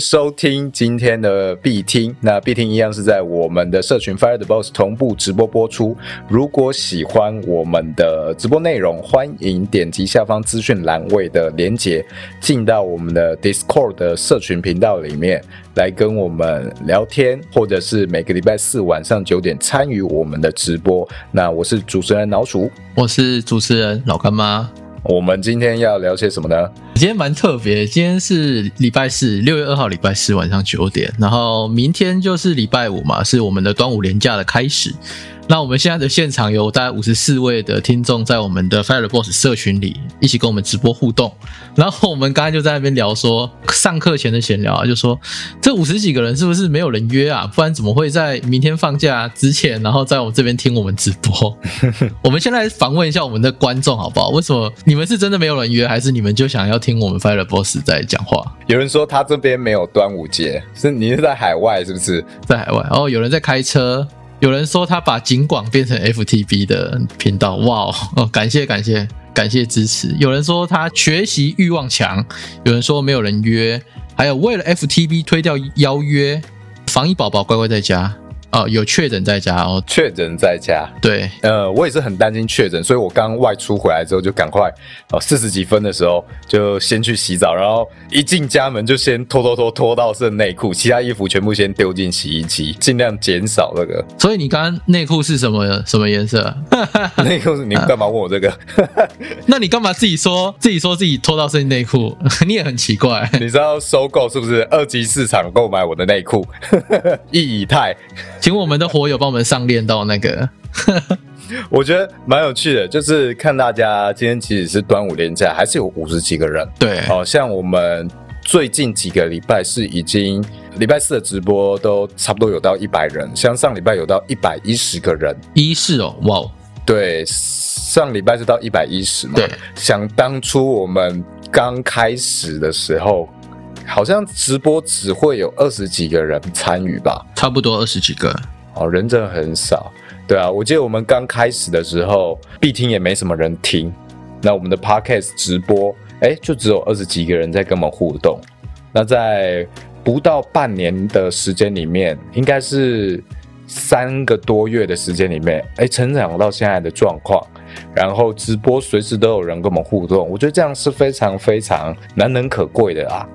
收听今天的必听。那必听一样是在我们的社群 Fire the Boss 同步直播播出。如果喜欢我们的直播内容，欢迎点击下方资讯栏位的连结，进到我们的 Discord 的社群频道里面来跟我们聊天，或者是每个礼拜四晚上九点参与我们的直播。那我是主持人老鼠，我是主持人老干妈。我们今天要聊些什么呢？今天蛮特别，今天是礼拜四，六月二号礼拜四晚上九点，然后明天就是礼拜五嘛，是我们的端午连假的开始。那我们现在的现场有大概五十四位的听众在我们的 Fire Boss 社群里一起跟我们直播互动。然后我们刚才就在那边聊说，上课前的闲聊啊，就说这五十几个人是不是没有人约啊？不然怎么会在明天放假之前，然后在我们这边听我们直播？我们先来访问一下我们的观众好不好？为什么你们是真的没有人约，还是你们就想要听我们 Fire Boss 在讲话？有人说他这边没有端午节，是你是在海外是不是？在海外哦，有人在开车。有人说他把景广变成 FTB 的频道，哇哦，感谢感谢感谢支持。有人说他学习欲望强，有人说没有人约，还有为了 FTB 推掉邀约，防疫宝宝乖乖在家。哦，有确诊在家哦，确诊在家。对，呃，我也是很担心确诊，所以我刚外出回来之后就赶快哦，四十几分的时候就先去洗澡，然后一进家门就先脱脱脱脱到剩内裤，其他衣服全部先丢进洗衣机，尽量减少那个。所以你刚刚内裤是什么什么颜色？内裤是你干嘛问我这个？那你干嘛自己说自己说自己脱到剩内裤？你也很奇怪。你知道收购是不是二级市场购买我的内裤？易以泰。请我们的火友帮我们上链到那个，我觉得蛮有趣的，就是看大家今天其实是端午连假，还是有五十几个人。对，好像我们最近几个礼拜是已经礼拜四的直播都差不多有到一百人，像上礼拜有到一百一十个人。一是哦，哇，对，上礼拜是到一百一十嘛。对，想当初我们刚开始的时候。好像直播只会有二十几个人参与吧，差不多二十几个，哦，人真的很少。对啊，我记得我们刚开始的时候，必听也没什么人听。那我们的 podcast 直播，哎，就只有二十几个人在跟我们互动。那在不到半年的时间里面，应该是三个多月的时间里面，哎，成长到现在的状况，然后直播随时都有人跟我们互动，我觉得这样是非常非常难能可贵的啊。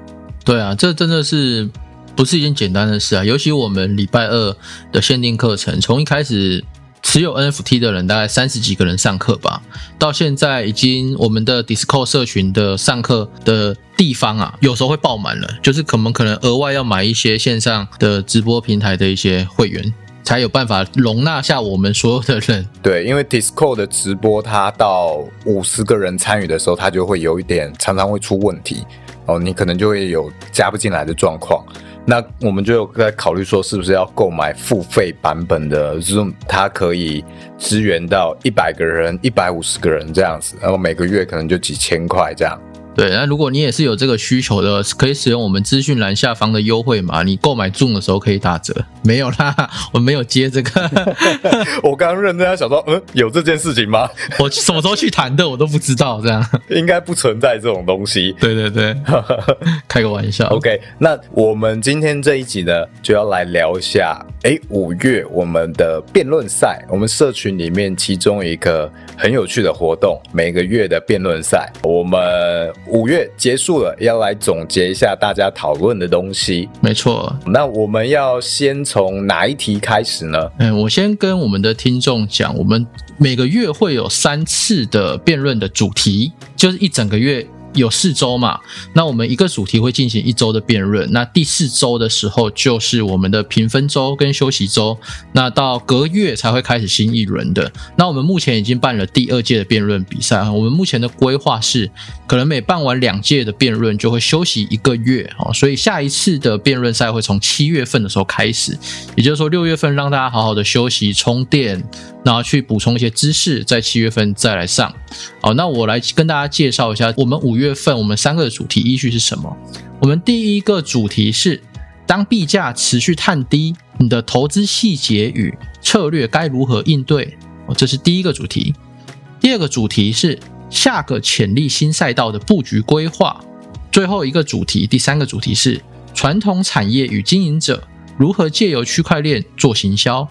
对啊，这真的是不是一件简单的事啊！尤其我们礼拜二的限定课程，从一开始持有 NFT 的人大概三十几个人上课吧，到现在已经我们的 Discord 社群的上课的地方啊，有时候会爆满了，就是可能可能额外要买一些线上的直播平台的一些会员，才有办法容纳下我们所有的人。对，因为 Discord 的直播，它到五十个人参与的时候，它就会有一点常常会出问题。哦，你可能就会有加不进来的状况，那我们就在考虑说，是不是要购买付费版本的 Zoom，它可以支援到一百个人、一百五十个人这样子，然后每个月可能就几千块这样。对，那如果你也是有这个需求的，可以使用我们资讯栏下方的优惠码，你购买 Zoom 的时候可以打折。没有啦，我没有接这个。我刚刚认真在想说，嗯，有这件事情吗？我什么时候去谈的，我都不知道。这样应该不存在这种东西。对对对，开个玩笑。OK，那我们今天这一集呢，就要来聊一下，哎，五月我们的辩论赛，我们社群里面其中一个很有趣的活动，每个月的辩论赛，我们。五月结束了，要来总结一下大家讨论的东西。没错，那我们要先从哪一题开始呢？嗯，我先跟我们的听众讲，我们每个月会有三次的辩论的主题，就是一整个月。有四周嘛？那我们一个主题会进行一周的辩论。那第四周的时候就是我们的评分周跟休息周。那到隔月才会开始新一轮的。那我们目前已经办了第二届的辩论比赛。我们目前的规划是，可能每办完两届的辩论就会休息一个月哦。所以下一次的辩论赛会从七月份的时候开始，也就是说六月份让大家好好的休息充电。然后去补充一些知识，在七月份再来上。好，那我来跟大家介绍一下，我们五月月份我们三个的主题依据是什么？我们第一个主题是，当币价持续探低，你的投资细节与策略该如何应对？哦，这是第一个主题。第二个主题是下个潜力新赛道的布局规划。最后一个主题，第三个主题是传统产业与经营者如何借由区块链做行销，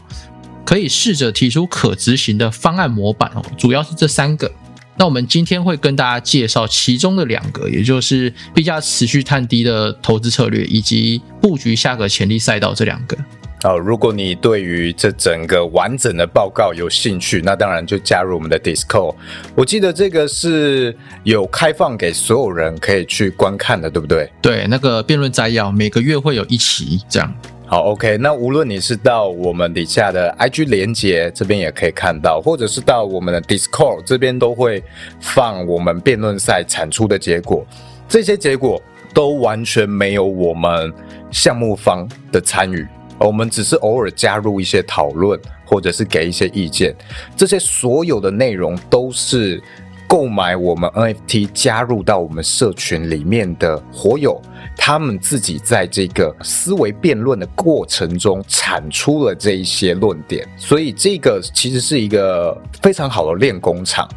可以试着提出可执行的方案模板哦。主要是这三个。那我们今天会跟大家介绍其中的两个，也就是币价持续探低的投资策略，以及布局下个潜力赛道这两个。哦，如果你对于这整个完整的报告有兴趣，那当然就加入我们的 Discord。我记得这个是有开放给所有人可以去观看的，对不对？对，那个辩论摘要每个月会有一期这样。好，OK，那无论你是到我们底下的 IG 连接这边也可以看到，或者是到我们的 Discord 这边都会放我们辩论赛产出的结果。这些结果都完全没有我们项目方的参与，我们只是偶尔加入一些讨论，或者是给一些意见。这些所有的内容都是购买我们 NFT 加入到我们社群里面的火友。他们自己在这个思维辩论的过程中产出了这一些论点，所以这个其实是一个非常好的练功场。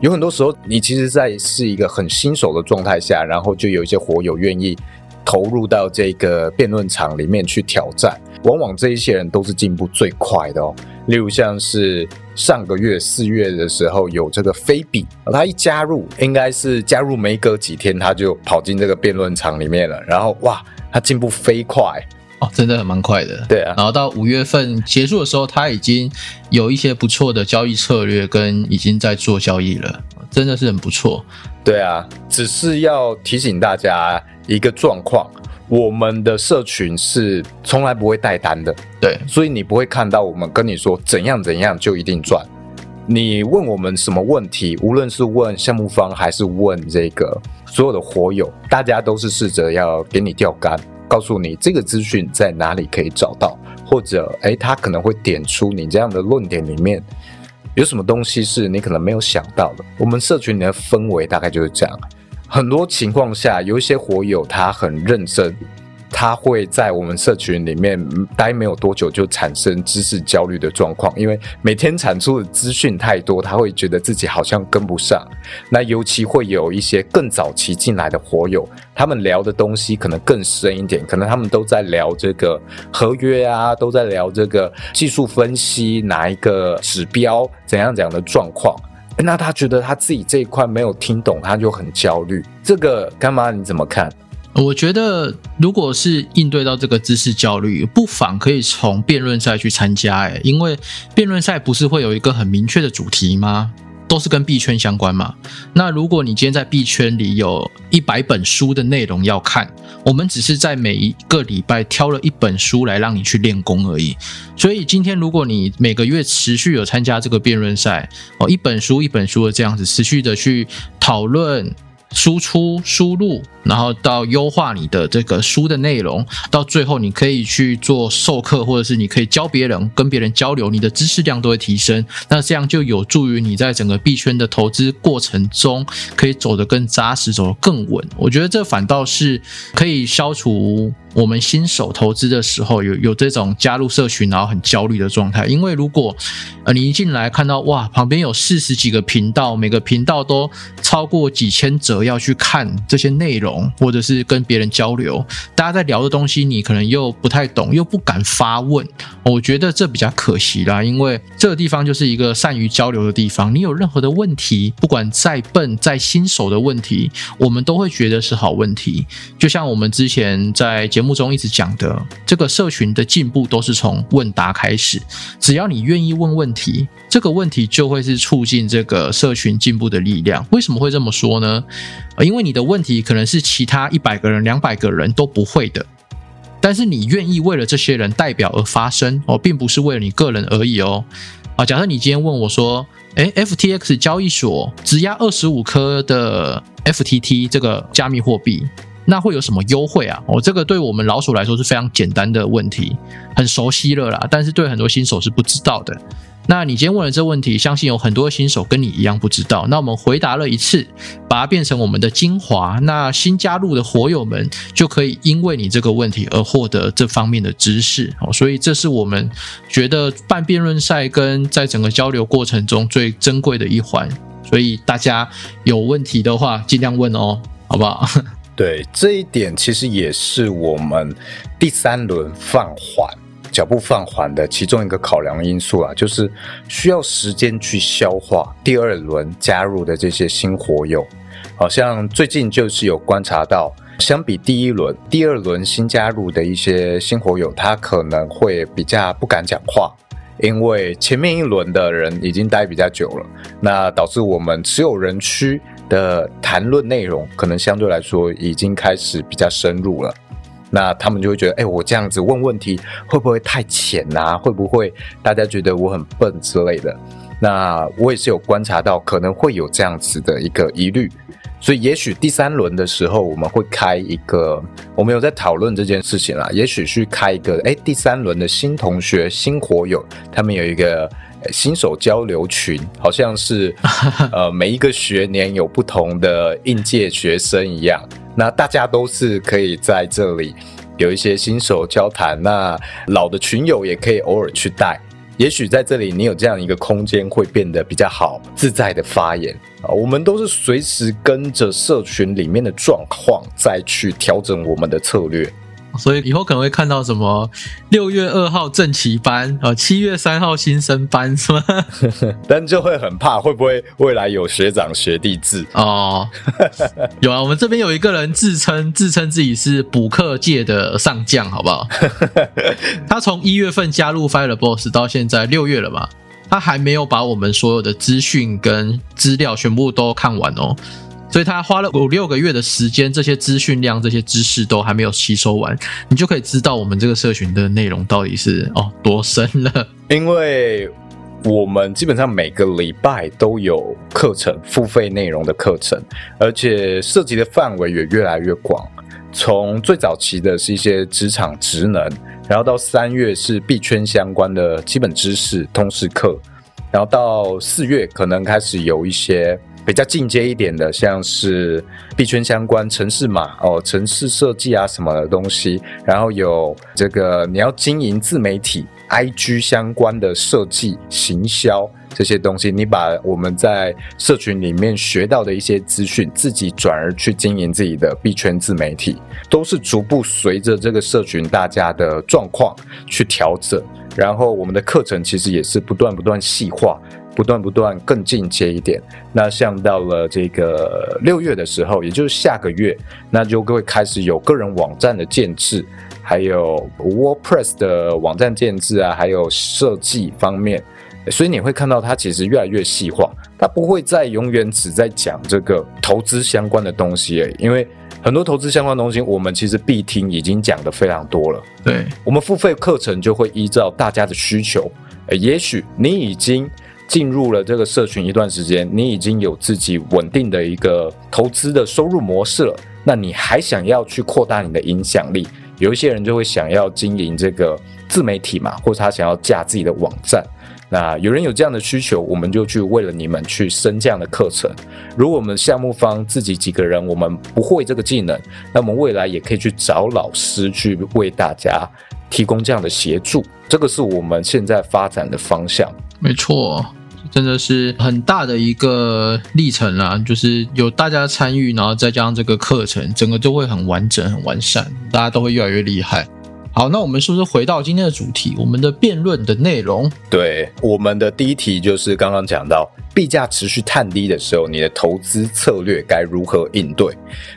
有很多时候，你其实，在是一个很新手的状态下，然后就有一些火友愿意投入到这个辩论场里面去挑战，往往这一些人都是进步最快的哦。例如像是上个月四月的时候有这个菲比，他一加入，应该是加入没隔几天，他就跑进这个辩论场里面了。然后哇，他进步飞快哦，真的蛮快的。对啊，然后到五月份结束的时候，他已经有一些不错的交易策略，跟已经在做交易了，真的是很不错。对啊，只是要提醒大家一个状况。我们的社群是从来不会带单的，对，所以你不会看到我们跟你说怎样怎样就一定赚。你问我们什么问题，无论是问项目方还是问这个所有的活友，大家都是试着要给你钓竿，告诉你这个资讯在哪里可以找到，或者诶，他可能会点出你这样的论点里面有什么东西是你可能没有想到的。我们社群里的氛围大概就是这样。很多情况下，有一些火友他很认真，他会在我们社群里面待没有多久就产生知识焦虑的状况，因为每天产出的资讯太多，他会觉得自己好像跟不上。那尤其会有一些更早期进来的火友，他们聊的东西可能更深一点，可能他们都在聊这个合约啊，都在聊这个技术分析，哪一个指标怎样怎样的状况。那他觉得他自己这一块没有听懂，他就很焦虑。这个干妈你怎么看？我觉得，如果是应对到这个知识焦虑，不妨可以从辩论赛去参加。哎，因为辩论赛不是会有一个很明确的主题吗？都是跟币圈相关嘛。那如果你今天在币圈里有一百本书的内容要看，我们只是在每一个礼拜挑了一本书来让你去练功而已。所以今天如果你每个月持续有参加这个辩论赛，哦，一本书一本书的这样子持续的去讨论。输出、输入，然后到优化你的这个书的内容，到最后你可以去做授课，或者是你可以教别人、跟别人交流，你的知识量都会提升。那这样就有助于你在整个币圈的投资过程中可以走得更扎实，走得更稳。我觉得这反倒是可以消除。我们新手投资的时候，有有这种加入社群然后很焦虑的状态，因为如果呃你一进来看到哇，旁边有四十几个频道，每个频道都超过几千则要去看这些内容，或者是跟别人交流，大家在聊的东西你可能又不太懂，又不敢发问，我觉得这比较可惜啦，因为这个地方就是一个善于交流的地方，你有任何的问题，不管再笨再新手的问题，我们都会觉得是好问题，就像我们之前在节目。目中一直讲的这个社群的进步都是从问答开始，只要你愿意问问题，这个问题就会是促进这个社群进步的力量。为什么会这么说呢？因为你的问题可能是其他一百个人、两百个人都不会的，但是你愿意为了这些人代表而发声哦，并不是为了你个人而已哦。啊，假设你今天问我说，诶 f t x 交易所只押二十五颗的 FTT 这个加密货币。那会有什么优惠啊？我这个对我们老鼠来说是非常简单的问题，很熟悉了啦。但是对很多新手是不知道的。那你今天问了这问题，相信有很多新手跟你一样不知道。那我们回答了一次，把它变成我们的精华。那新加入的火友们就可以因为你这个问题而获得这方面的知识哦。所以这是我们觉得办辩论赛跟在整个交流过程中最珍贵的一环。所以大家有问题的话，尽量问哦，好不好？对这一点，其实也是我们第三轮放缓脚步放缓的其中一个考量因素啊，就是需要时间去消化第二轮加入的这些新火友。好像最近就是有观察到，相比第一轮、第二轮新加入的一些新火友，他可能会比较不敢讲话，因为前面一轮的人已经待比较久了，那导致我们持有人区的谈论内容可能相对来说已经开始比较深入了，那他们就会觉得，哎，我这样子问问题会不会太浅啊？会不会大家觉得我很笨之类的？那我也是有观察到，可能会有这样子的一个疑虑。所以，也许第三轮的时候，我们会开一个，我们有在讨论这件事情啦。也许去开一个，哎，第三轮的新同学、新火友，他们有一个新手交流群，好像是 呃每一个学年有不同的应届学生一样。那大家都是可以在这里有一些新手交谈，那老的群友也可以偶尔去带。也许在这里，你有这样一个空间，会变得比较好、自在的发言啊。我们都是随时跟着社群里面的状况，再去调整我们的策略。所以以后可能会看到什么六月二号正旗班啊，七月三号新生班是吗？但就会很怕，会不会未来有学长学弟制哦？有啊，我们这边有一个人自称自称自己是补课界的上将，好不好？他从一月份加入 Fire Boss 到现在六月了嘛，他还没有把我们所有的资讯跟资料全部都看完哦。所以他花了五六个月的时间，这些资讯量、这些知识都还没有吸收完，你就可以知道我们这个社群的内容到底是哦多深了。因为我们基本上每个礼拜都有课程，付费内容的课程，而且涉及的范围也越来越广。从最早期的是一些职场职能，然后到三月是币圈相关的基本知识通识课，然后到四月可能开始有一些。比较进阶一点的，像是币圈相关、城市码哦、城市设计啊什么的东西，然后有这个你要经营自媒体、IG 相关的设计、行销这些东西，你把我们在社群里面学到的一些资讯，自己转而去经营自己的币圈自媒体，都是逐步随着这个社群大家的状况去调整，然后我们的课程其实也是不断不断细化。不断不断更进阶一点，那像到了这个六月的时候，也就是下个月，那就会开始有个人网站的建制，还有 WordPress 的网站建制啊，还有设计方面，所以你会看到它其实越来越细化，它不会再永远只在讲这个投资相关的东西，因为很多投资相关东西，我们其实必听已经讲的非常多了。对我们付费课程就会依照大家的需求，也许你已经。进入了这个社群一段时间，你已经有自己稳定的一个投资的收入模式了。那你还想要去扩大你的影响力？有一些人就会想要经营这个自媒体嘛，或者他想要架自己的网站。那有人有这样的需求，我们就去为了你们去升这样的课程。如果我们项目方自己几个人我们不会这个技能，那我们未来也可以去找老师去为大家提供这样的协助。这个是我们现在发展的方向。没错。真的是很大的一个历程啦，就是有大家参与，然后再加上这个课程，整个都会很完整、很完善，大家都会越来越厉害。好，那我们是不是回到今天的主题，我们的辩论的内容？对，我们的第一题就是刚刚讲到，币价持续探低的时候，你的投资策略该如何应对？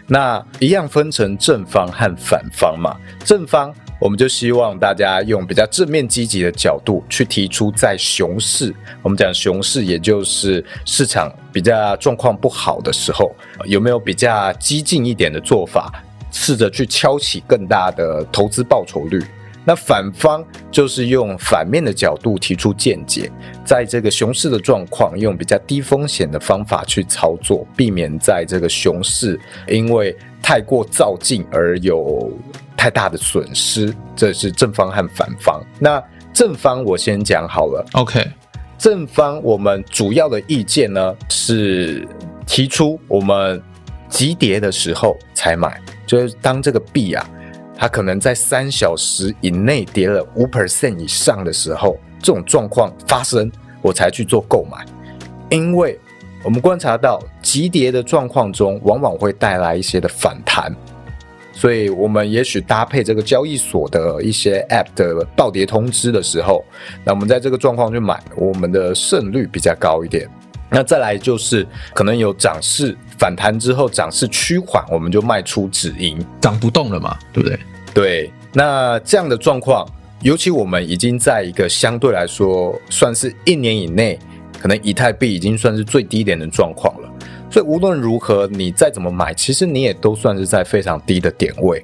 那一样分成正方和反方嘛，正方。我们就希望大家用比较正面积极的角度去提出，在熊市，我们讲熊市，也就是市场比较状况不好的时候，有没有比较激进一点的做法，试着去敲起更大的投资报酬率？那反方就是用反面的角度提出见解，在这个熊市的状况，用比较低风险的方法去操作，避免在这个熊市因为太过造进而有。太大的损失，这是正方和反方。那正方我先讲好了。OK，正方我们主要的意见呢是提出我们急跌的时候才买，就是当这个币啊，它可能在三小时以内跌了五 percent 以上的时候，这种状况发生，我才去做购买。因为我们观察到急跌的状况中，往往会带来一些的反弹。所以我们也许搭配这个交易所的一些 App 的暴跌通知的时候，那我们在这个状况去买，我们的胜率比较高一点。那再来就是可能有涨势反弹之后涨势趋缓，我们就卖出止盈，涨不动了嘛，对不对？对，那这样的状况，尤其我们已经在一个相对来说算是一年以内，可能以太币已经算是最低点的状况了。所以无论如何，你再怎么买，其实你也都算是在非常低的点位。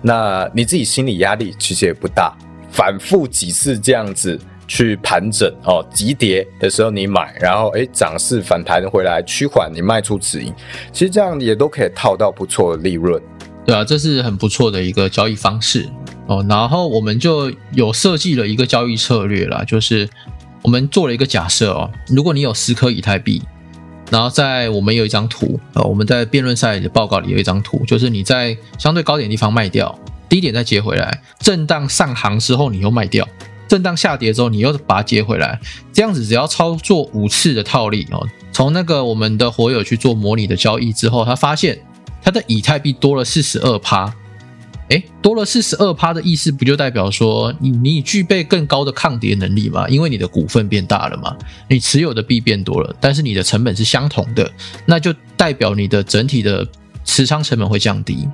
那你自己心理压力其实也不大，反复几次这样子去盘整哦，急跌的时候你买，然后诶涨势反弹回来趋缓，你卖出止盈，其实这样也都可以套到不错的利润。对啊，这是很不错的一个交易方式哦。然后我们就有设计了一个交易策略啦，就是我们做了一个假设哦，如果你有十颗以太币。然后在我们有一张图，呃，我们在辩论赛的报告里有一张图，就是你在相对高点地方卖掉，低点再接回来，震荡上行之后你又卖掉，震荡下跌之后你又把它接回来，这样子只要操作五次的套利哦，从那个我们的火友去做模拟的交易之后，他发现它的以太币多了四十二趴。哎，多了四十二趴的意思，不就代表说你你具备更高的抗跌能力吗？因为你的股份变大了嘛，你持有的币变多了，但是你的成本是相同的，那就代表你的整体的持仓成本会降低。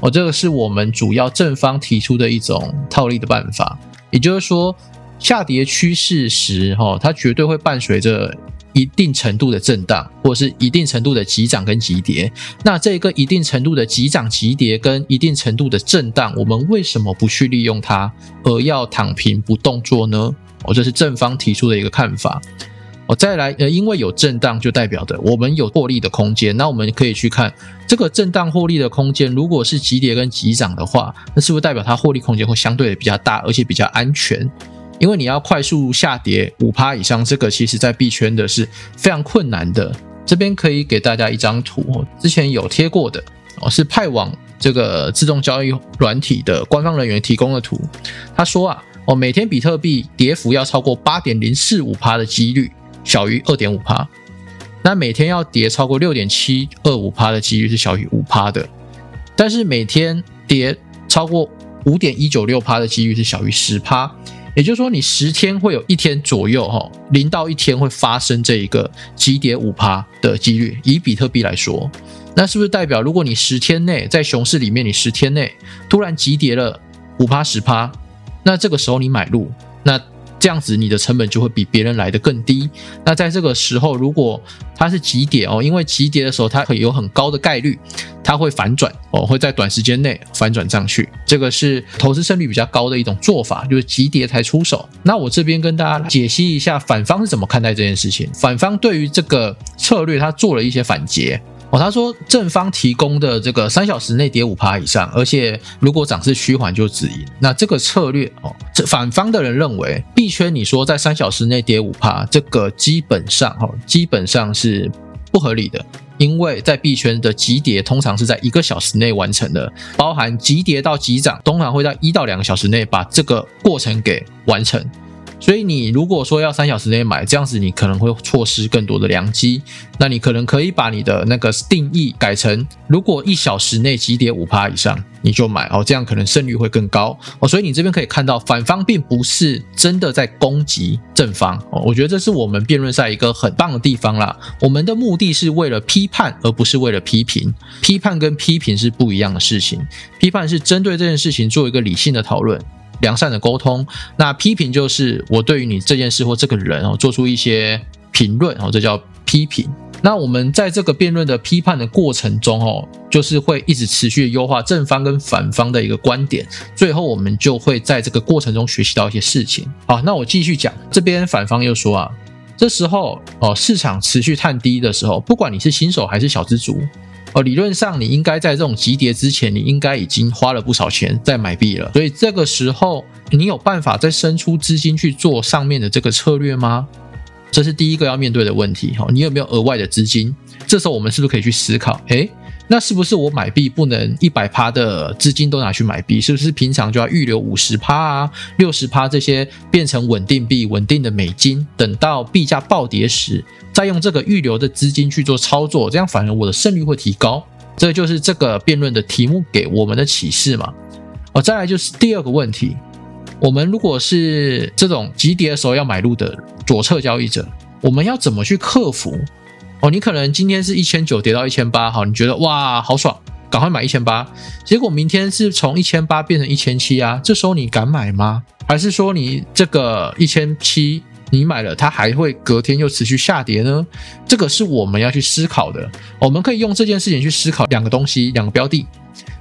哦，这个是我们主要正方提出的一种套利的办法，也就是说，下跌趋势时，哈，它绝对会伴随着。一定程度的震荡，或者是一定程度的急涨跟急跌，那这个一定程度的急涨急跌跟一定程度的震荡，我们为什么不去利用它，而要躺平不动作呢？哦，这是正方提出的一个看法。哦，再来，呃，因为有震荡，就代表的我们有获利的空间。那我们可以去看这个震荡获利的空间，如果是急跌跟急涨的话，那是不是代表它获利空间会相对的比较大，而且比较安全？因为你要快速下跌五趴以上，这个其实在币圈的是非常困难的。这边可以给大家一张图，之前有贴过的哦，是派网这个自动交易软体的官方人员提供的图。他说啊，哦，每天比特币跌幅要超过八点零四五趴的几率小于二点五趴，那每天要跌超过六点七二五趴的几率是小于五趴的，但是每天跌超过五点一九六趴的几率是小于十趴。也就是说，你十天会有一天左右，哈，零到一天会发生这一个急跌五趴的几率。以比特币来说，那是不是代表，如果你十天内在熊市里面，你十天内突然急跌了五趴十趴，那这个时候你买入，那？这样子，你的成本就会比别人来的更低。那在这个时候，如果它是急跌哦，因为急跌的时候，它会有很高的概率，它会反转哦，会在短时间内反转上去。这个是投资胜率比较高的一种做法，就是急跌才出手。那我这边跟大家解析一下，反方是怎么看待这件事情。反方对于这个策略，他做了一些反诘。哦，他说正方提供的这个三小时内跌五趴以上，而且如果涨势趋缓就止盈。那这个策略哦，这反方的人认为币圈你说在三小时内跌五趴，这个基本上哈，基本上是不合理的，因为在币圈的急跌通常是在一个小时内完成的，包含急跌到急涨，通常会在一到两个小时内把这个过程给完成。所以你如果说要三小时内买，这样子你可能会错失更多的良机。那你可能可以把你的那个定义改成，如果一小时内急跌五趴以上，你就买哦，这样可能胜率会更高哦。所以你这边可以看到，反方并不是真的在攻击正方哦。我觉得这是我们辩论赛一个很棒的地方啦。我们的目的是为了批判，而不是为了批评。批判跟批评是不一样的事情。批判是针对这件事情做一个理性的讨论。良善的沟通，那批评就是我对于你这件事或这个人哦做出一些评论哦，这叫批评。那我们在这个辩论的批判的过程中哦，就是会一直持续优化正方跟反方的一个观点，最后我们就会在这个过程中学习到一些事情。好，那我继续讲，这边反方又说啊，这时候哦市场持续探低的时候，不管你是新手还是小资族。哦，理论上你应该在这种急跌之前，你应该已经花了不少钱在买币了。所以这个时候，你有办法再伸出资金去做上面的这个策略吗？这是第一个要面对的问题。哈，你有没有额外的资金？这时候我们是不是可以去思考？诶，那是不是我买币不能一百趴的资金都拿去买币？是不是平常就要预留五十趴啊、六十趴这些变成稳定币、稳定的美金？等到币价暴跌时，再用这个预留的资金去做操作，这样反而我的胜率会提高。这就是这个辩论的题目给我们的启示嘛。哦，再来就是第二个问题，我们如果是这种急跌的时候要买入的左侧交易者，我们要怎么去克服？哦，你可能今天是一千九跌到一千八，好，你觉得哇好爽，赶快买一千八，结果明天是从一千八变成一千七啊，这时候你敢买吗？还是说你这个一千七？你买了，它还会隔天又持续下跌呢？这个是我们要去思考的。我们可以用这件事情去思考两个东西，两个标的。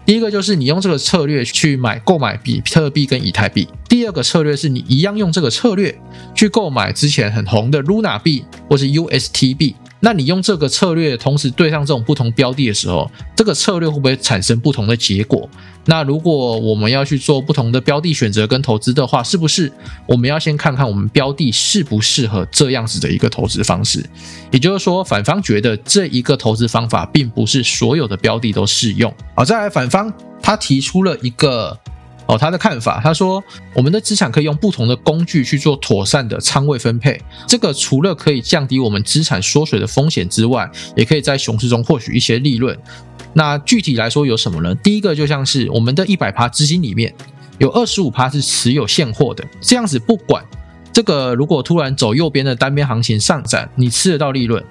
第一个就是你用这个策略去买购买比特币跟以太币。第二个策略是你一样用这个策略去购买之前很红的 Luna 币或是 UST 币。那你用这个策略同时对上这种不同标的的时候，这个策略会不会产生不同的结果？那如果我们要去做不同的标的选择跟投资的话，是不是我们要先看看我们标的适不适合这样子的一个投资方式？也就是说，反方觉得这一个投资方法并不是所有的标的都适用。好，再来反方他提出了一个。哦，他的看法，他说我们的资产可以用不同的工具去做妥善的仓位分配，这个除了可以降低我们资产缩水的风险之外，也可以在熊市中获取一些利润。那具体来说有什么呢？第一个就像是我们的一百趴资金里面有二十五趴是持有现货的，这样子不管这个如果突然走右边的单边行情上涨，你吃得到利润。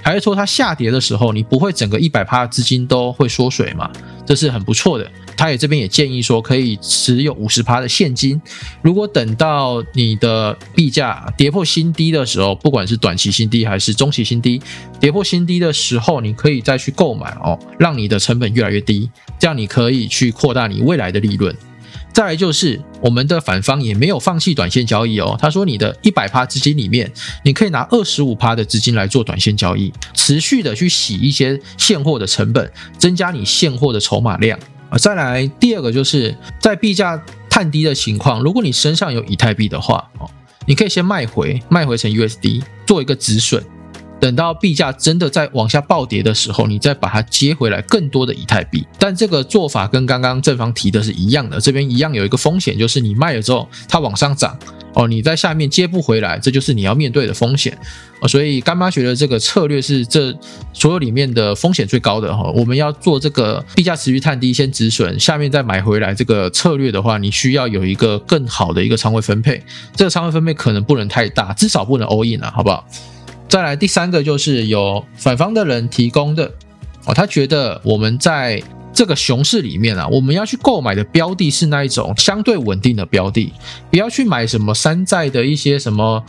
还是说它下跌的时候，你不会整个一百趴的资金都会缩水嘛？这是很不错的。他也这边也建议说，可以持有五十趴的现金。如果等到你的币价跌破新低的时候，不管是短期新低还是中期新低，跌破新低的时候，你可以再去购买哦，让你的成本越来越低，这样你可以去扩大你未来的利润。再来就是我们的反方也没有放弃短线交易哦。他说，你的一百趴资金里面，你可以拿二十五趴的资金来做短线交易，持续的去洗一些现货的成本，增加你现货的筹码量啊。再来第二个就是在币价探低的情况，如果你身上有以太币的话哦，你可以先卖回，卖回成 USD 做一个止损。等到币价真的在往下暴跌的时候，你再把它接回来更多的以太币。但这个做法跟刚刚正方提的是一样的，这边一样有一个风险，就是你卖了之后它往上涨哦，你在下面接不回来，这就是你要面对的风险所以干妈觉得这个策略是这所有里面的风险最高的哈。我们要做这个币价持续探低先止损，下面再买回来这个策略的话，你需要有一个更好的一个仓位分配。这个仓位分配可能不能太大，至少不能 all in 啊，好不好？再来第三个就是有反方的人提供的哦，他觉得我们在这个熊市里面啊，我们要去购买的标的是那一种相对稳定的标的，不要去买什么山寨的一些什么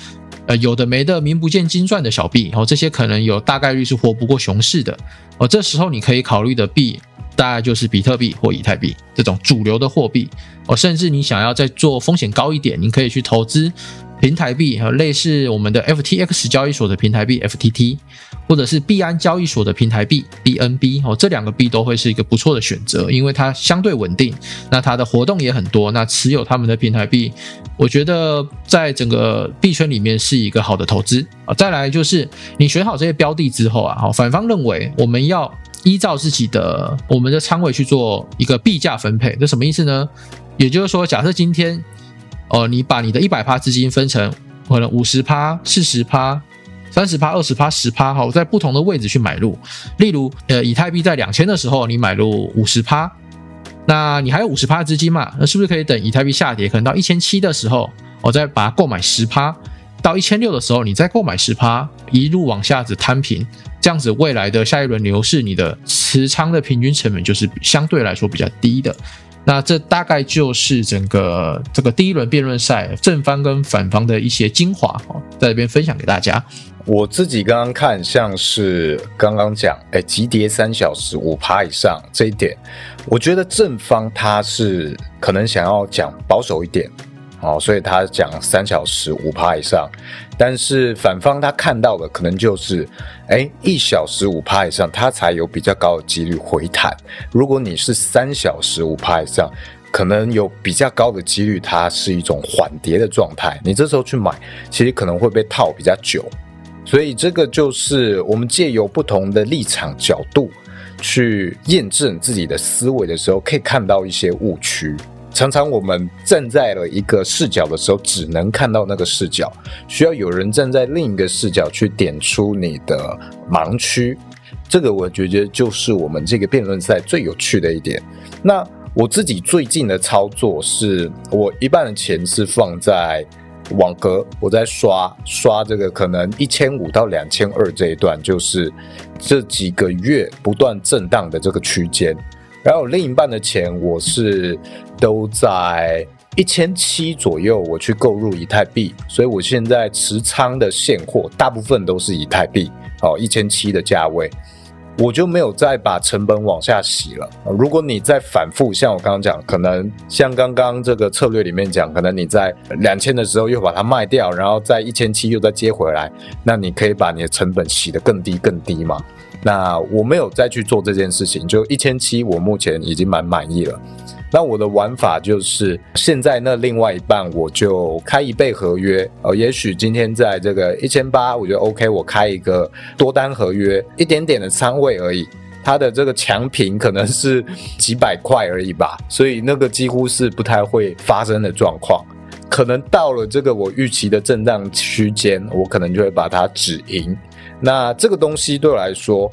呃有的没的名不见经传的小币哦，这些可能有大概率是活不过熊市的哦。这时候你可以考虑的币大概就是比特币或以太币这种主流的货币哦，甚至你想要再做风险高一点，你可以去投资。平台币和类似我们的 FTX 交易所的平台币 FTT，或者是币安交易所的平台币 BNB 哦，这两个币都会是一个不错的选择，因为它相对稳定，那它的活动也很多，那持有他们的平台币，我觉得在整个币圈里面是一个好的投资啊。再来就是你选好这些标的之后啊，好，反方认为我们要依照自己的我们的仓位去做一个币价分配，这什么意思呢？也就是说，假设今天。哦，你把你的一百趴资金分成可能五十趴、四十趴、三十趴、二十趴、十趴，好，在不同的位置去买入。例如，呃，以太币在两千的时候，你买入五十趴，那你还有五十趴资金嘛？那是不是可以等以太币下跌，可能到一千七的时候，我再把它购买十趴，到一千六的时候，你再购买十趴，一路往下子摊平，这样子未来的下一轮牛市，你的持仓的平均成本就是相对来说比较低的。那这大概就是整个这个第一轮辩论赛正方跟反方的一些精华哦，在这边分享给大家。我自己刚刚看，像是刚刚讲，哎，急跌三小时五趴以上这一点，我觉得正方他是可能想要讲保守一点。哦，所以他讲三小时五趴以上，但是反方他看到的可能就是，哎，一小时五趴以上，他才有比较高的几率回弹。如果你是三小时五趴以上，可能有比较高的几率，它是一种缓跌的状态。你这时候去买，其实可能会被套比较久。所以这个就是我们借由不同的立场角度去验证自己的思维的时候，可以看到一些误区。常常我们站在了一个视角的时候，只能看到那个视角，需要有人站在另一个视角去点出你的盲区。这个我觉得就是我们这个辩论赛最有趣的一点。那我自己最近的操作是，我一半的钱是放在网格，我在刷刷这个可能一千五到两千二这一段，就是这几个月不断震荡的这个区间。然后另一半的钱我是都在一千七左右，我去购入以太币，所以我现在持仓的现货大部分都是以太币，哦，一千七的价位。我就没有再把成本往下洗了。如果你再反复，像我刚刚讲，可能像刚刚这个策略里面讲，可能你在两千的时候又把它卖掉，然后在一千七又再接回来，那你可以把你的成本洗得更低更低嘛。那我没有再去做这件事情，就一千七，我目前已经蛮满意了。那我的玩法就是现在那另外一半，我就开一倍合约。呃，也许今天在这个一千八，我觉得 OK，我开一个多单合约，一点点的仓位而已。它的这个强平可能是几百块而已吧，所以那个几乎是不太会发生的状况。可能到了这个我预期的震荡区间，我可能就会把它止盈。那这个东西对我来说，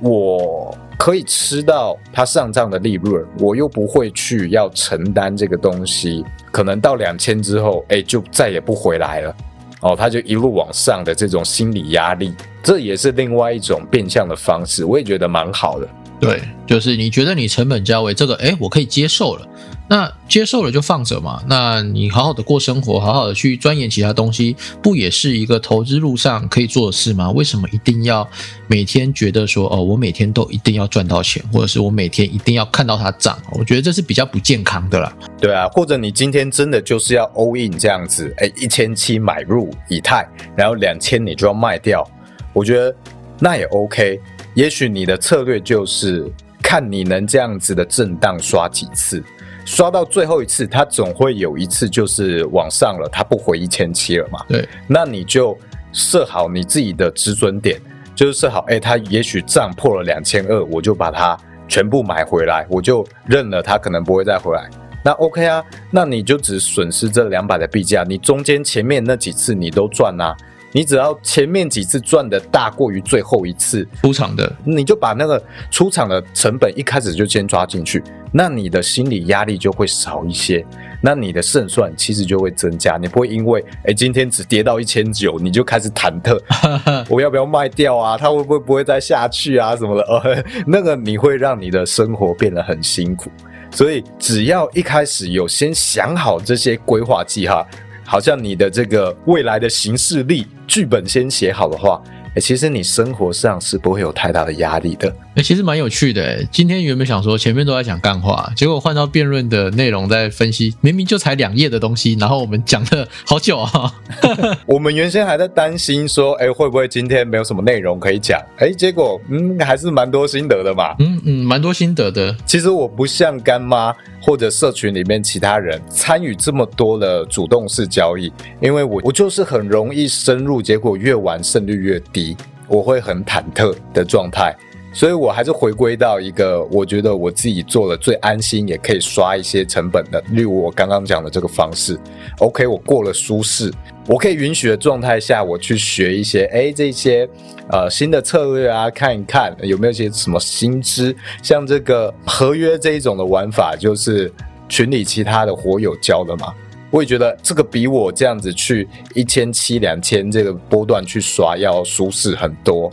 我。可以吃到它上涨的利润，我又不会去要承担这个东西，可能到两千之后，哎，就再也不回来了，哦，它就一路往上的这种心理压力，这也是另外一种变相的方式，我也觉得蛮好的。对，就是你觉得你成本价位这个，哎，我可以接受了。那接受了就放着嘛。那你好好的过生活，好好的去钻研其他东西，不也是一个投资路上可以做的事吗？为什么一定要每天觉得说，哦，我每天都一定要赚到钱，或者是我每天一定要看到它涨？我觉得这是比较不健康的啦。对啊，或者你今天真的就是要 all in 这样子，哎，一千七买入以太，然后两千你就要卖掉，我觉得那也 OK。也许你的策略就是看你能这样子的震荡刷几次。刷到最后一次，它总会有一次就是往上了，它不回一千七了嘛？对，那你就设好你自己的止损点，就是设好，哎，它也许涨破了两千二，我就把它全部买回来，我就认了，它可能不会再回来。那 OK 啊，那你就只损失这两百的币价，你中间前面那几次你都赚啊。你只要前面几次赚的大过于最后一次出场的，你就把那个出场的成本一开始就先抓进去，那你的心理压力就会少一些，那你的胜算其实就会增加。你不会因为哎今天只跌到一千九，你就开始忐忑，我要不要卖掉啊？它会不会不会再下去啊？什么的？呃，那个你会让你的生活变得很辛苦。所以只要一开始有先想好这些规划计划。好像你的这个未来的行事历剧本先写好的话。其实你生活上是不会有太大的压力的。哎，其实蛮有趣的。今天原本想说前面都在讲干话，结果换到辩论的内容在分析，明明就才两页的东西，然后我们讲了好久啊。我们原先还在担心说，哎，会不会今天没有什么内容可以讲？哎，结果嗯，还是蛮多心得的嘛。嗯嗯，蛮多心得的。其实我不像干妈或者社群里面其他人参与这么多的主动式交易，因为我我就是很容易深入，结果越玩胜率越低。我会很忐忑的状态，所以我还是回归到一个我觉得我自己做的最安心，也可以刷一些成本的，例如我刚刚讲的这个方式。OK，我过了舒适，我可以允许的状态下，我去学一些哎这些呃新的策略啊，看一看有没有一些什么新知，像这个合约这一种的玩法，就是群里其他的火友教的嘛。我也觉得这个比我这样子去一千七两千这个波段去刷要舒适很多。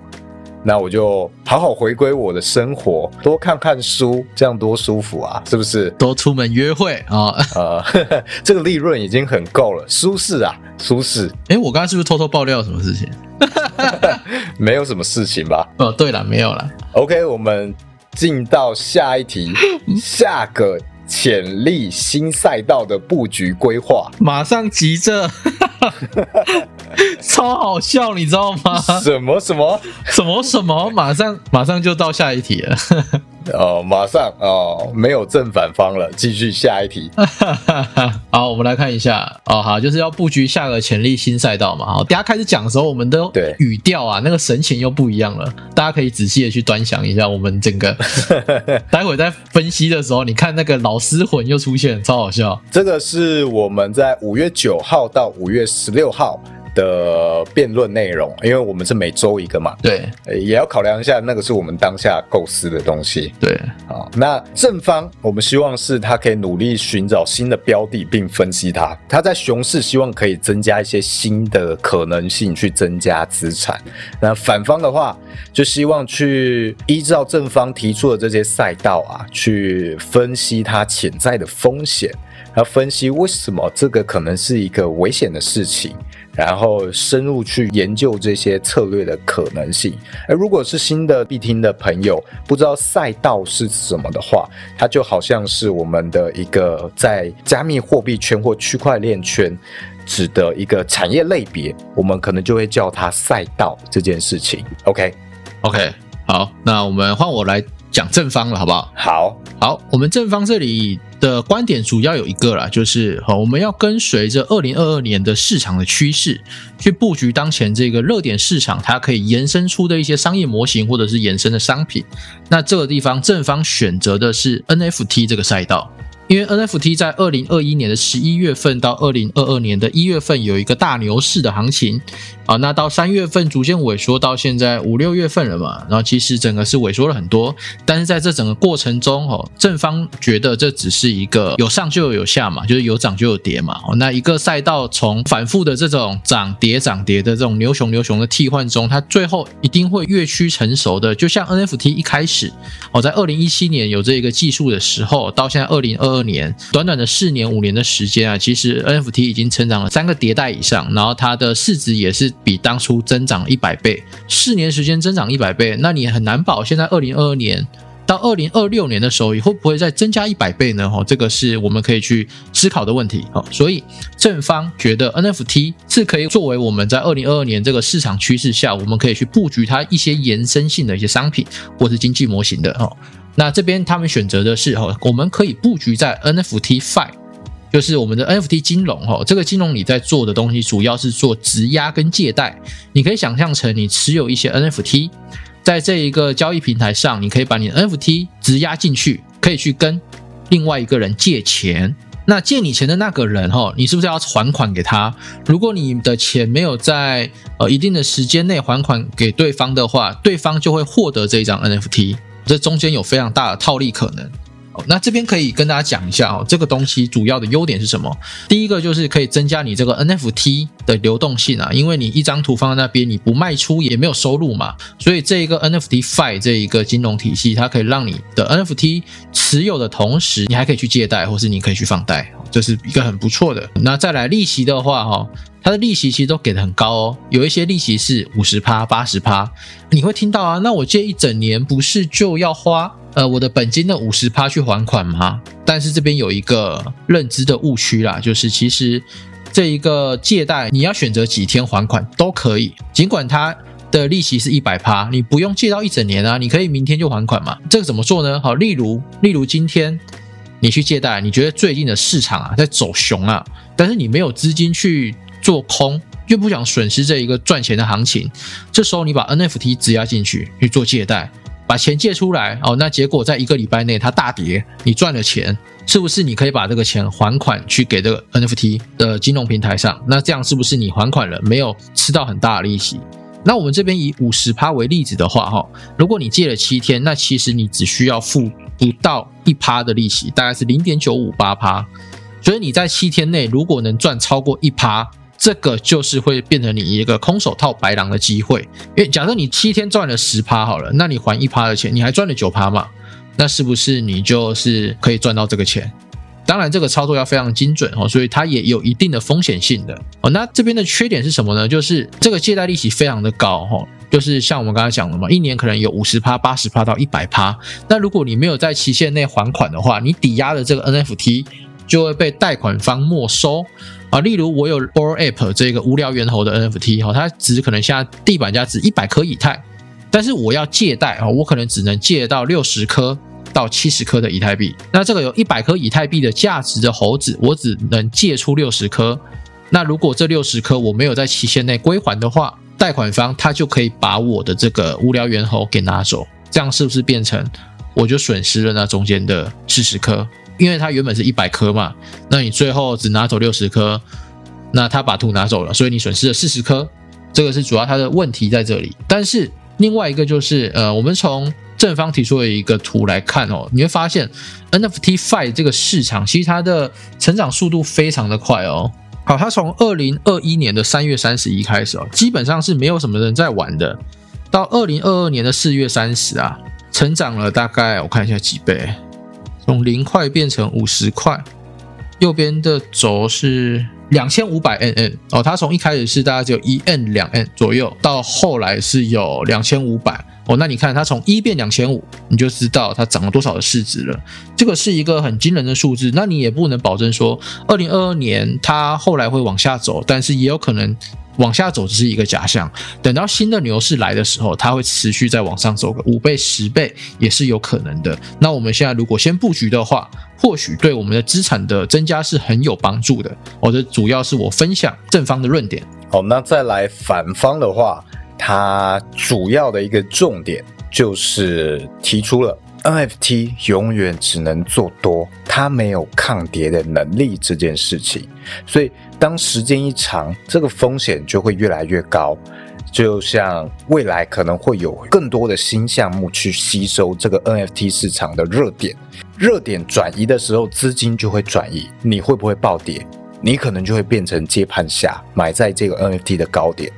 那我就好好回归我的生活，多看看书，这样多舒服啊，是不是？多出门约会啊，呃，这个利润已经很够了，舒适啊，舒适。哎，我刚刚是不是偷偷爆料什么事情？没有什么事情吧？哦，对了，没有了。OK，我们进到下一题，下个。潜力新赛道的布局规划，马上急着，超好笑，你知道吗？什么什么什么什么，马上马上就到下一题了。哦，马上哦，没有正反方了，继续下一题。好，我们来看一下哦，好，就是要布局下个潜力新赛道嘛。好，大家开始讲的时候，我们的语调啊，那个神情又不一样了。大家可以仔细的去端详一下，我们整个 待会在分析的时候，你看那个老师魂又出现，超好笑。这个是我们在五月九号到五月十六号。的辩论内容，因为我们是每周一个嘛，对呃也要考量一下那个是我们当下构思的东西。对，好，那正方我们希望是他可以努力寻找新的标的，并分析它。他在熊市希望可以增加一些新的可能性，去增加资产。那反方的话，就希望去依照正方提出的这些赛道啊，去分析它潜在的风险，然后分析为什么这个可能是一个危险的事情。然后深入去研究这些策略的可能性。而如果是新的必听的朋友，不知道赛道是什么的话，它就好像是我们的一个在加密货币圈或区块链圈指的一个产业类别，我们可能就会叫它赛道这件事情。OK，OK，好，那我们换我来讲正方了，好不好？好，好，我们正方这里的观点主要有一个啦，就是好，我们要跟随着二零二二年的市场的趋势，去布局当前这个热点市场，它可以延伸出的一些商业模型或者是延伸的商品。那这个地方正方选择的是 NFT 这个赛道。因为 NFT 在二零二一年的十一月份到二零二二年的一月份有一个大牛市的行情啊，那到三月份逐渐萎缩，到现在五六月份了嘛，然后其实整个是萎缩了很多，但是在这整个过程中哦，正方觉得这只是一个有上就有下嘛，就是有涨就有跌嘛，哦，那一个赛道从反复的这种涨跌涨跌的这种牛熊牛熊的替换中，它最后一定会越趋成熟的，就像 NFT 一开始哦，在二零一七年有这一个技术的时候，到现在二零二二年，短短的四年五年的时间啊，其实 NFT 已经成长了三个迭代以上，然后它的市值也是比当初增长一百倍，四年时间增长一百倍，那你很难保现在二零二二年。到二零二六年的时候，会不会再增加一百倍呢？哦，这个是我们可以去思考的问题。哦，所以正方觉得 NFT 是可以作为我们在二零二二年这个市场趋势下，我们可以去布局它一些延伸性的一些商品或是经济模型的。哦，那这边他们选择的是哦，我们可以布局在 NFT Five。就是我们的 NFT 金融哈，这个金融你在做的东西主要是做质押跟借贷，你可以想象成你持有一些 NFT，在这一个交易平台上，你可以把你的 NFT 质押进去，可以去跟另外一个人借钱。那借你钱的那个人哈，你是不是要还款给他？如果你的钱没有在呃一定的时间内还款给对方的话，对方就会获得这一张 NFT，这中间有非常大的套利可能。哦，那这边可以跟大家讲一下哦，这个东西主要的优点是什么？第一个就是可以增加你这个 NFT 的流动性啊，因为你一张图放在那边，你不卖出也没有收入嘛，所以这一个 NFT Fi 这一个金融体系，它可以让你的 NFT 持有的同时，你还可以去借贷，或是你可以去放贷，这是一个很不错的。那再来利息的话，哈。它的利息其实都给的很高哦，有一些利息是五十趴、八十趴，你会听到啊？那我借一整年不是就要花呃我的本金的五十趴去还款吗？但是这边有一个认知的误区啦，就是其实这一个借贷你要选择几天还款都可以，尽管它的利息是一百趴，你不用借到一整年啊，你可以明天就还款嘛。这个怎么做呢？好，例如例如今天你去借贷，你觉得最近的市场啊在走熊啊，但是你没有资金去。做空又不想损失这一个赚钱的行情，这时候你把 NFT 质押进去去做借贷，把钱借出来哦，那结果在一个礼拜内它大跌，你赚了钱，是不是你可以把这个钱还款去给这个 NFT 的金融平台上？那这样是不是你还款了，没有吃到很大的利息？那我们这边以五十趴为例子的话，哈，如果你借了七天，那其实你只需要付不到一趴的利息，大概是零点九五八趴，所以你在七天内如果能赚超过一趴。这个就是会变成你一个空手套白狼的机会，因为假设你七天赚了十趴好了，那你还一趴的钱，你还赚了九趴嘛？那是不是你就是可以赚到这个钱？当然，这个操作要非常精准哦，所以它也有一定的风险性的哦。那这边的缺点是什么呢？就是这个借贷利息非常的高哈，就是像我们刚才讲的嘛，一年可能有五十趴、八十趴到一百趴。那如果你没有在期限内还款的话，你抵押的这个 NFT 就会被贷款方没收。啊，例如我有 Or App 这个无聊猿猴的 NFT 哈，它值可能现在地板价值一百颗以太，但是我要借贷啊，我可能只能借到六十颗到七十颗的以太币。那这个有一百颗以太币的价值的猴子，我只能借出六十颗。那如果这六十颗我没有在期限内归还的话，贷款方他就可以把我的这个无聊猿猴给拿走。这样是不是变成我就损失了那中间的四十颗？因为它原本是一百颗嘛，那你最后只拿走六十颗，那他把图拿走了，所以你损失了四十颗，这个是主要它的问题在这里。但是另外一个就是，呃，我们从正方提出的一个图来看哦，你会发现 NFT Fi 这个市场其实它的成长速度非常的快哦。好，它从二零二一年的三月三十一开始哦，基本上是没有什么人在玩的，到二零二二年的四月三十啊，成长了大概我看一下几倍，从零块变成五十块，右边的轴是两千五百 NN 哦，它从一开始是大概只有一 N 两 N 左右，到后来是有两千五百哦，那你看它从一变两千五，你就知道它涨了多少的市值了。这个是一个很惊人的数字，那你也不能保证说二零二二年它后来会往下走，但是也有可能往下走只是一个假象。等到新的牛市来的时候，它会持续再往上走个五倍、十倍也是有可能的。那我们现在如果先布局的话，或许对我们的资产的增加是很有帮助的。我的主要是我分享正方的论点。好，那再来反方的话，它主要的一个重点就是提出了 NFT 永远只能做多，它没有抗跌的能力这件事情。所以当时间一长，这个风险就会越来越高。就像未来可能会有更多的新项目去吸收这个 NFT 市场的热点，热点转移的时候，资金就会转移，你会不会暴跌？你可能就会变成接盘侠，买在这个 NFT 的高点。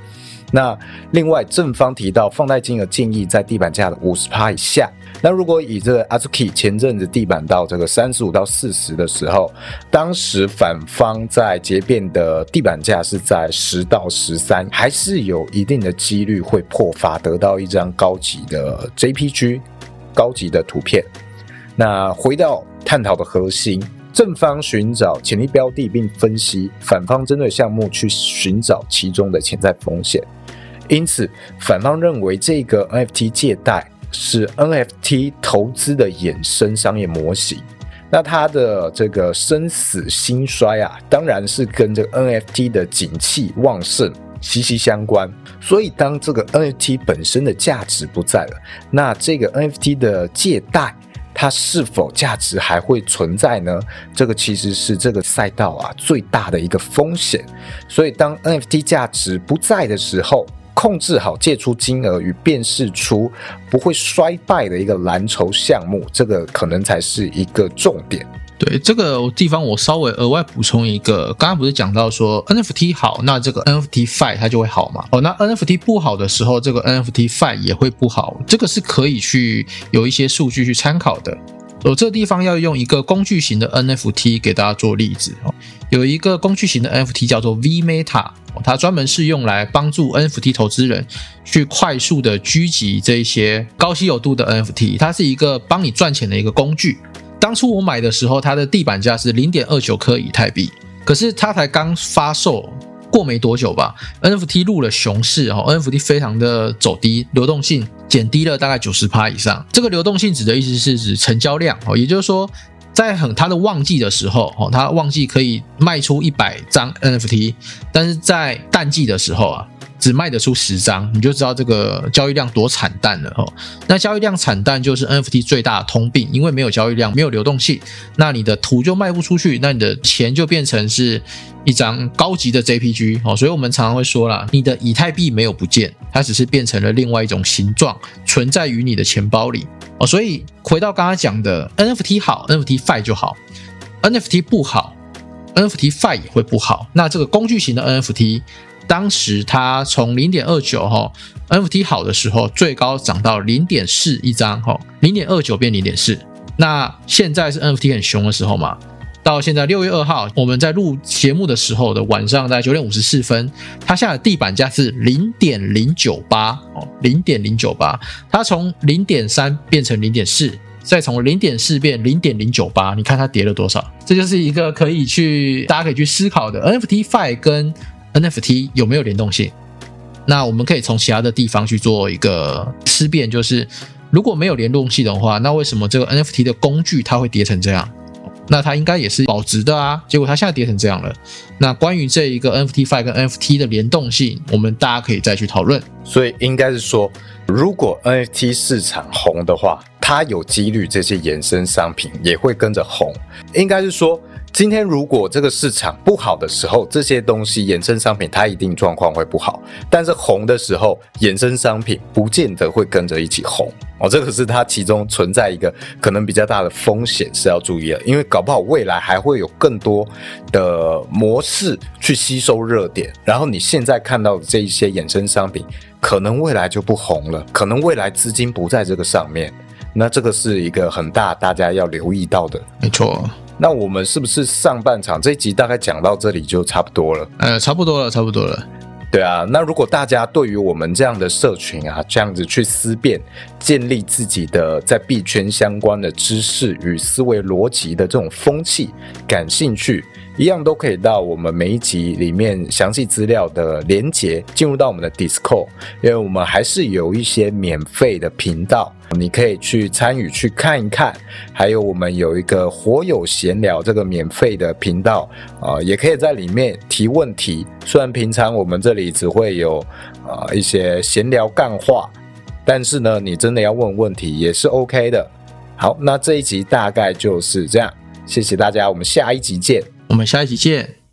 那另外正方提到放贷金额建议在地板价的五十趴以下。那如果以这个 Azuki 前阵子地板到这个三十五到四十的时候，当时反方在结变的地板价是在十到十三，还是有一定的几率会破发，得到一张高级的 JPG 高级的图片。那回到探讨的核心，正方寻找潜力标的并分析，反方针对项目去寻找其中的潜在风险。因此，反方认为这个 NFT 借贷是 NFT 投资的衍生商业模型。那它的这个生死兴衰啊，当然是跟这个 NFT 的景气旺盛息息相关。所以，当这个 NFT 本身的价值不在了，那这个 NFT 的借贷。它是否价值还会存在呢？这个其实是这个赛道啊最大的一个风险。所以当 NFT 价值不在的时候，控制好借出金额与辨识出不会衰败的一个蓝筹项目，这个可能才是一个重点。对这个地方，我稍微额外补充一个，刚刚不是讲到说 NFT 好，那这个 NFT Fi 它就会好嘛？哦，那 NFT 不好的时候，这个 NFT Fi 也会不好，这个是可以去有一些数据去参考的。我这个地方要用一个工具型的 NFT 给大家做例子哦，有一个工具型的 NFT 叫做 V Meta，它专门是用来帮助 NFT 投资人去快速的聚集这些高稀有度的 NFT，它是一个帮你赚钱的一个工具。当初我买的时候，它的地板价是零点二九颗以太币，可是它才刚发售过没多久吧，NFT 入了熊市哦，NFT 非常的走低，流动性减低了大概九十趴以上。这个流动性指的意思是指成交量哦，也就是说，在很它的旺季的时候哦，它旺季可以卖出一百张 NFT，但是在淡季的时候啊。只卖得出十张，你就知道这个交易量多惨淡了哦。那交易量惨淡就是 NFT 最大的通病，因为没有交易量，没有流动性，那你的图就卖不出去，那你的钱就变成是一张高级的 JPG 哦。所以我们常常会说啦，你的以太币没有不见，它只是变成了另外一种形状，存在于你的钱包里哦。所以回到刚刚讲的 NFT 好，NFT Fi 就好；NFT 不好，NFT Fi 也会不好。那这个工具型的 NFT。当时它从零点二九哈 NFT 好的时候，最高涨到零点四一张哈，零点二九变零点四。那现在是 NFT 很熊的时候嘛？到现在六月二号，我们在录节目的时候的晚上在九点五十四分，它下的地板价是零点零九八哦，零点零九八。它从零点三变成零点四，再从零点四变零点零九八，你看它跌了多少？这就是一个可以去大家可以去思考的 NFT five 跟。NFT 有没有联动性？那我们可以从其他的地方去做一个思辨，就是如果没有联动性的话，那为什么这个 NFT 的工具它会跌成这样？那它应该也是保值的啊，结果它现在跌成这样了。那关于这一个 NFT Five 跟 NFT 的联动性，我们大家可以再去讨论。所以应该是说，如果 NFT 市场红的话，它有几率这些衍生商品也会跟着红。应该是说。今天如果这个市场不好的时候，这些东西衍生商品它一定状况会不好。但是红的时候，衍生商品不见得会跟着一起红哦。这个是它其中存在一个可能比较大的风险是要注意的，因为搞不好未来还会有更多的模式去吸收热点，然后你现在看到的这一些衍生商品，可能未来就不红了，可能未来资金不在这个上面。那这个是一个很大大家要留意到的。没错。那我们是不是上半场这一集大概讲到这里就差不多了？呃，差不多了，差不多了。对啊，那如果大家对于我们这样的社群啊，这样子去思辨、建立自己的在币圈相关的知识与思维逻辑的这种风气感兴趣，一样都可以到我们每一集里面详细资料的连接，进入到我们的 Discord，因为我们还是有一些免费的频道。你可以去参与去看一看，还有我们有一个火友闲聊这个免费的频道啊，也可以在里面提问题。虽然平常我们这里只会有啊一些闲聊干话，但是呢，你真的要问问题也是 OK 的。好，那这一集大概就是这样，谢谢大家，我们下一集见。我们下一集见。